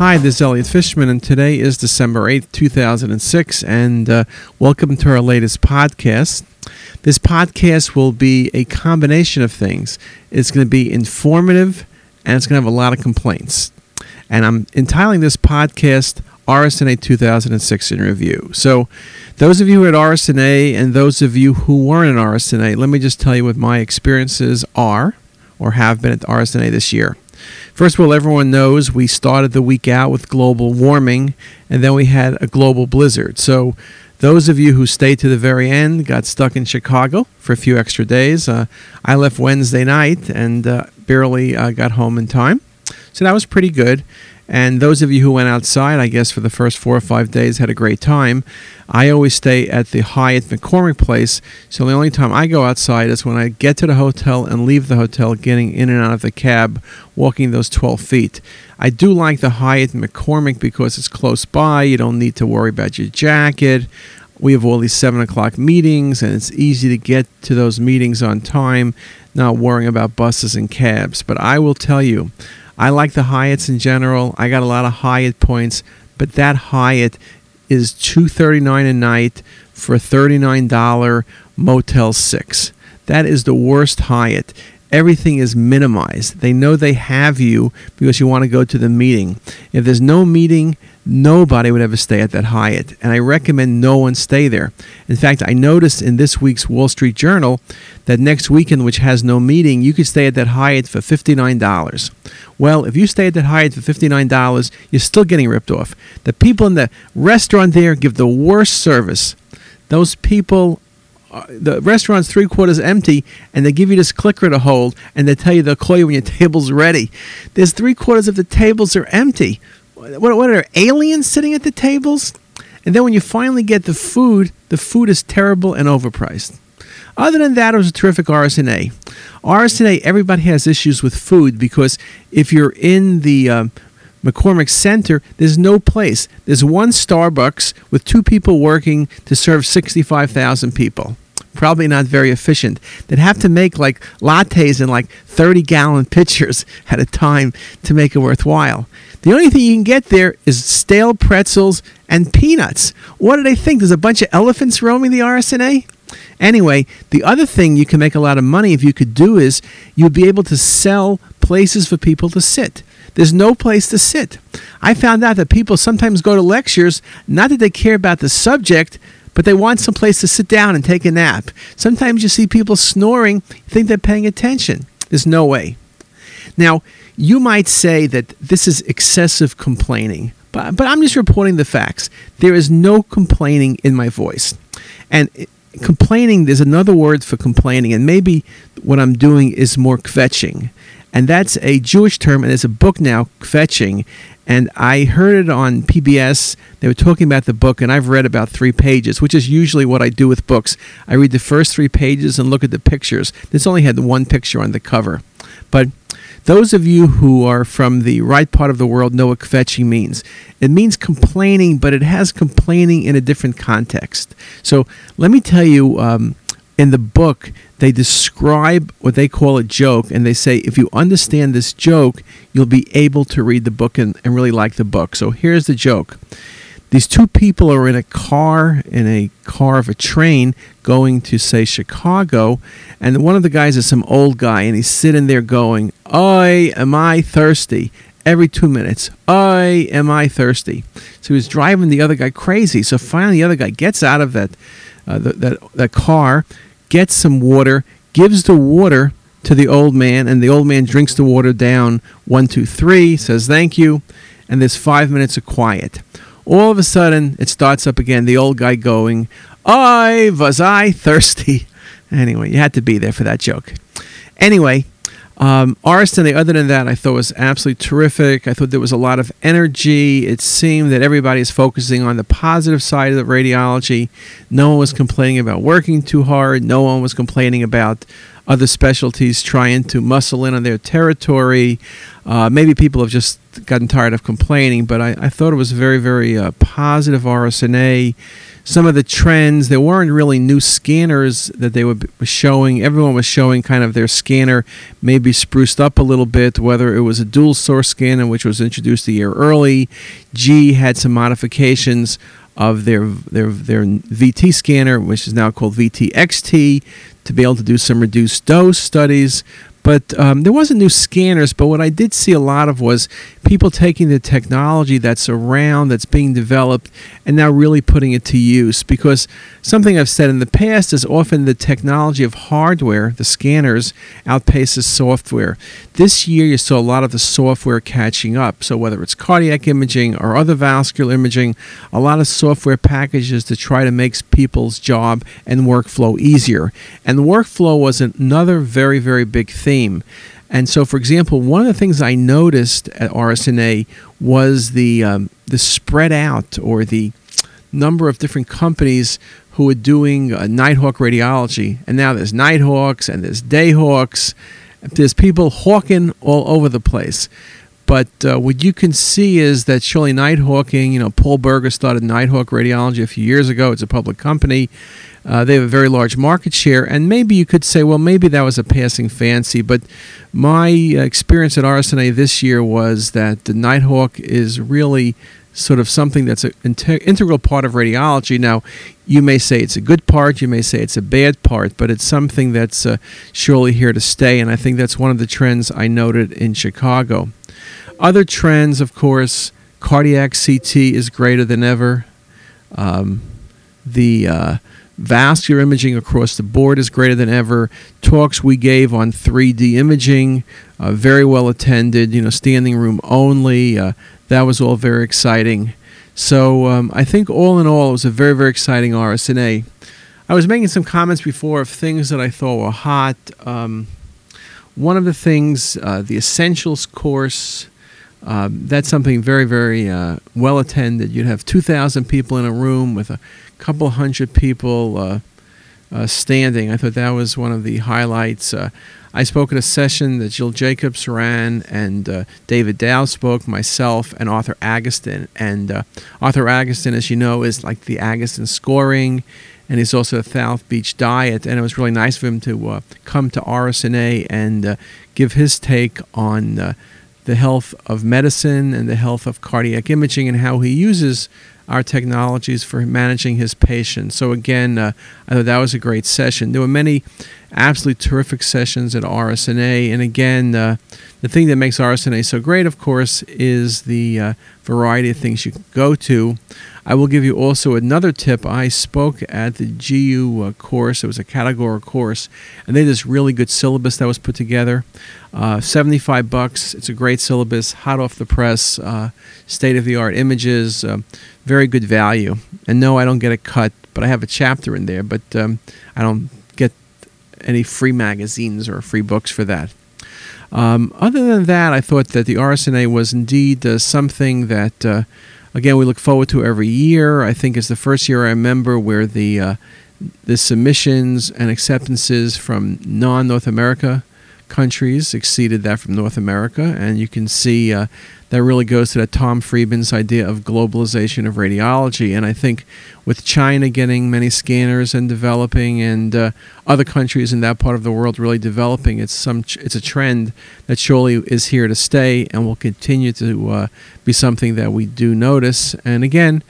Hi, this is Elliot Fishman, and today is December 8th, 2006, and uh, welcome to our latest podcast. This podcast will be a combination of things. It's going to be informative, and it's going to have a lot of complaints. And I'm entitling this podcast RSNA 2006 in review. So, those of you who at RSNA and those of you who weren't at RSNA, let me just tell you what my experiences are or have been at RSNA this year. First of all, everyone knows we started the week out with global warming, and then we had a global blizzard. So, those of you who stayed to the very end got stuck in Chicago for a few extra days. Uh, I left Wednesday night and uh, barely uh, got home in time. So that was pretty good. And those of you who went outside, I guess, for the first four or five days had a great time. I always stay at the Hyatt McCormick Place, so the only time I go outside is when I get to the hotel and leave the hotel, getting in and out of the cab, walking those 12 feet. I do like the Hyatt McCormick because it's close by. You don't need to worry about your jacket. We have all these 7 o'clock meetings, and it's easy to get to those meetings on time, not worrying about buses and cabs. But I will tell you, I like the Hyatts in general. I got a lot of Hyatt points, but that Hyatt is two thirty nine a night for a thirty nine dollar Motel Six. That is the worst Hyatt. Everything is minimized. They know they have you because you want to go to the meeting. If there's no meeting, nobody would ever stay at that Hyatt, and I recommend no one stay there. In fact, I noticed in this week's Wall Street Journal that next weekend, which has no meeting, you could stay at that Hyatt for $59. Well, if you stay at that Hyatt for $59, you're still getting ripped off. The people in the restaurant there give the worst service. Those people uh, the restaurant's three quarters empty and they give you this clicker to hold and they tell you they'll call you when your table's ready. There's three quarters of the tables are empty. What, what are aliens sitting at the tables? And then when you finally get the food, the food is terrible and overpriced. Other than that, it was a terrific RSNA. RSNA, everybody has issues with food because if you're in the uh, McCormick Center, there's no place. There's one Starbucks with two people working to serve 65,000 people probably not very efficient, They'd have to make like lattes in like 30 gallon pitchers at a time to make it worthwhile. The only thing you can get there is stale pretzels and peanuts. What do they think? There's a bunch of elephants roaming the RSNA? Anyway, the other thing you can make a lot of money if you could do is you'd be able to sell places for people to sit. There's no place to sit. I found out that people sometimes go to lectures not that they care about the subject, but they want some place to sit down and take a nap. Sometimes you see people snoring, think they're paying attention. There's no way. Now, you might say that this is excessive complaining, but, but I'm just reporting the facts. There is no complaining in my voice. And complaining, there's another word for complaining, and maybe what I'm doing is more kvetching. And that's a Jewish term, and there's a book now, kvetching, and I heard it on PBS. They were talking about the book, and I've read about three pages, which is usually what I do with books. I read the first three pages and look at the pictures. This only had one picture on the cover. But those of you who are from the right part of the world know what kvetching means. It means complaining, but it has complaining in a different context. So let me tell you um, in the book, they describe what they call a joke, and they say if you understand this joke, you'll be able to read the book and, and really like the book. So here's the joke. These two people are in a car, in a car of a train, going to, say, Chicago, and one of the guys is some old guy, and he's sitting there going, I am I thirsty? Every two minutes, I am I thirsty? So he's driving the other guy crazy. So finally, the other guy gets out of that, uh, the, that, that car, gets some water, gives the water to the old man, and the old man drinks the water down one, two, three, says thank you, and there's five minutes of quiet. All of a sudden, it starts up again, the old guy going, I was I thirsty. Anyway, you had to be there for that joke. Anyway, um, RSNA, other than that, I thought was absolutely terrific. I thought there was a lot of energy. It seemed that everybody is focusing on the positive side of the radiology. No one was complaining about working too hard. No one was complaining about other specialties trying to muscle in on their territory. Uh, maybe people have just gotten tired of complaining, but I, I thought it was very, very uh, positive RSNA. Some of the trends, there weren't really new scanners that they were showing. Everyone was showing kind of their scanner maybe spruced up a little bit, whether it was a dual source scanner, which was introduced a year early. GE had some modifications of their their their VCT scanner, which is now called VCT XT, to be able to do some reduced dose studies. But um, there wasn't new scanners. But what I did see a lot of was people taking the technology that's around, that's being developed, and now really putting it to use. Because something I've said in the past is often the technology of hardware, the scanners, outpaces software. This year, you saw a lot of the software catching up. So whether it's cardiac imaging or other vascular imaging, a lot of software packages to try to make people's job and workflow easier. And workflow was another very, very big theme. And so, for example, one of the things I noticed at RSNA was the um, the spread out or the number of different companies who were doing uh, Nighthawk radiology. And now there's Nighthawks and there's Dayhawks. There's people hawking all over the place. But uh, what you can see is that surely Nighthawking, you know, Paul Berger started Nighthawk Radiology a few years ago. It's a public company. Uh, they have a very large market share, and maybe you could say, well, maybe that was a passing fancy. But my experience at RSNA this year was that the Nighthawk is really sort of something that's an integral part of radiology. Now, you may say it's a good part, you may say it's a bad part, but it's something that's uh, surely here to stay, and I think that's one of the trends I noted in Chicago. Other trends, of course, cardiac CT is greater than ever. Um, the uh, vascular imaging across the board is greater than ever. Talks we gave on 3D imaging, uh, very well attended, you know, standing room only. Uh, that was all very exciting. So um, I think all in all, it was a very, very exciting RSNA. I was making some comments before of things that I thought were hot. Um, one of the things, uh, the Essentials course, um, that's something very, very uh, well attended. You'd have 2,000 people in a room with a couple hundred people uh, uh, standing. I thought that was one of the highlights. Uh, I spoke at a session that Jill Jacobs ran, and uh, David Dow spoke, myself, and Arthur Agatston. And uh, Arthur Agatston, as you know, is like the Agatston scoring, and he's also a South Beach diet. And it was really nice for him to come to RSNA and give his take on the health of medicine and the health of cardiac imaging and how he uses our technologies for managing his patients. So, again, uh, I thought that was a great session. There were many absolutely terrific sessions at RSNA. And again, uh, the thing that makes RSNA so great, of course, is the uh, variety of things you can go to. I will give you also another tip. I spoke at the GU uh, course. It was a category course, and they had this really good syllabus that was put together. Uh, 75 bucks. It's a great syllabus, hot off the press, uh, state of the art images, uh, very good value. And no, I don't get a cut, but I have a chapter in there, but um, I don't any free magazines or free books for that. Um, other than that, I thought that the RSNA was indeed uh, something that, uh, again, we look forward to every year. I think it's the first year I remember where the uh, the submissions and acceptances from non North America countries exceeded that from North America, and you can see uh, that really goes to that Tom Friedman's idea of globalization of radiology. And I think with China getting many scanners and developing, and uh, other countries in that part of the world really developing, it's some it's a trend that surely is here to stay and will continue to uh, be something that we do notice. And again.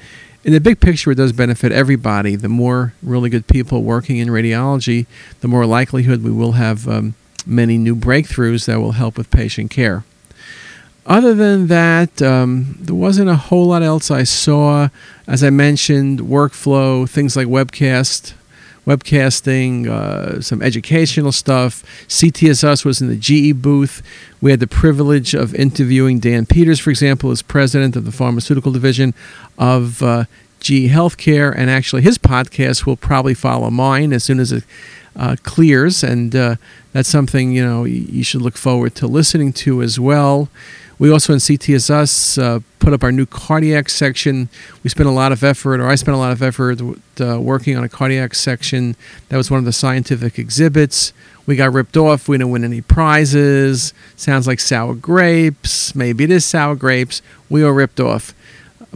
In the big picture, it does benefit everybody. The more really good people working in radiology, the more likelihood we will have um, many new breakthroughs that will help with patient care. Other than that, um, there wasn't a whole lot else I saw. As I mentioned, workflow, things like webcast, webcasting, uh, some educational stuff. CTisus was in the GE booth. We had the privilege of interviewing Dan Peters, for example, as president of the pharmaceutical division of uh, GE Healthcare, and actually his podcast will probably follow mine as soon as it uh, clears, and uh, that's something you know you should look forward to listening to as well. We also in CTisus uh, put up our new cardiac section. We spent a lot of effort, or I spent a lot of effort uh, working on a cardiac section. That was one of the scientific exhibits. We got ripped off. We didn't win any prizes. Sounds like sour grapes. Maybe it is sour grapes. We were ripped off.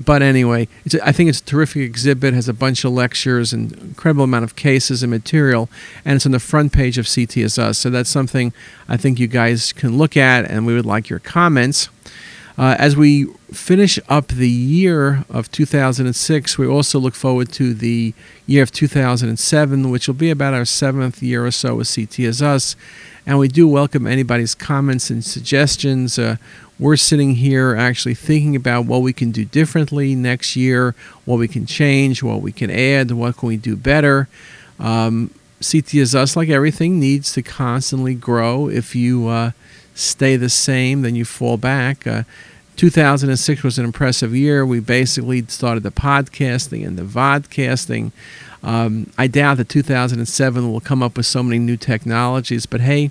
But anyway, a, I think it's a terrific exhibit. Has a bunch of lectures and incredible amount of cases and material, and it's on the front page of CTisus. So that's something I think you guys can look at, and we would like your comments. Uh, as we finish up the year of 2006, we also look forward to the year of 2007, which will be about our seventh year or so with CTisus. And we do welcome anybody's comments and suggestions. Uh, we're sitting here actually thinking about what we can do differently next year, what we can change, what we can add, what can we do better. Um, CTisus, like everything, needs to constantly grow. If you uh, stay the same, then you fall back. Uh, 2006 was an impressive year. We basically started the podcasting and the vodcasting. Um, I doubt that 2007 will come up with so many new technologies, but hey,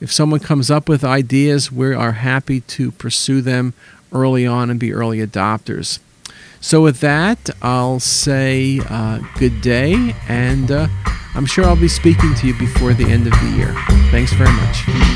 if someone comes up with ideas, we are happy to pursue them early on and be early adopters. So, with that, I'll say uh, good day, and uh, I'm sure I'll be speaking to you before the end of the year. Thanks very much.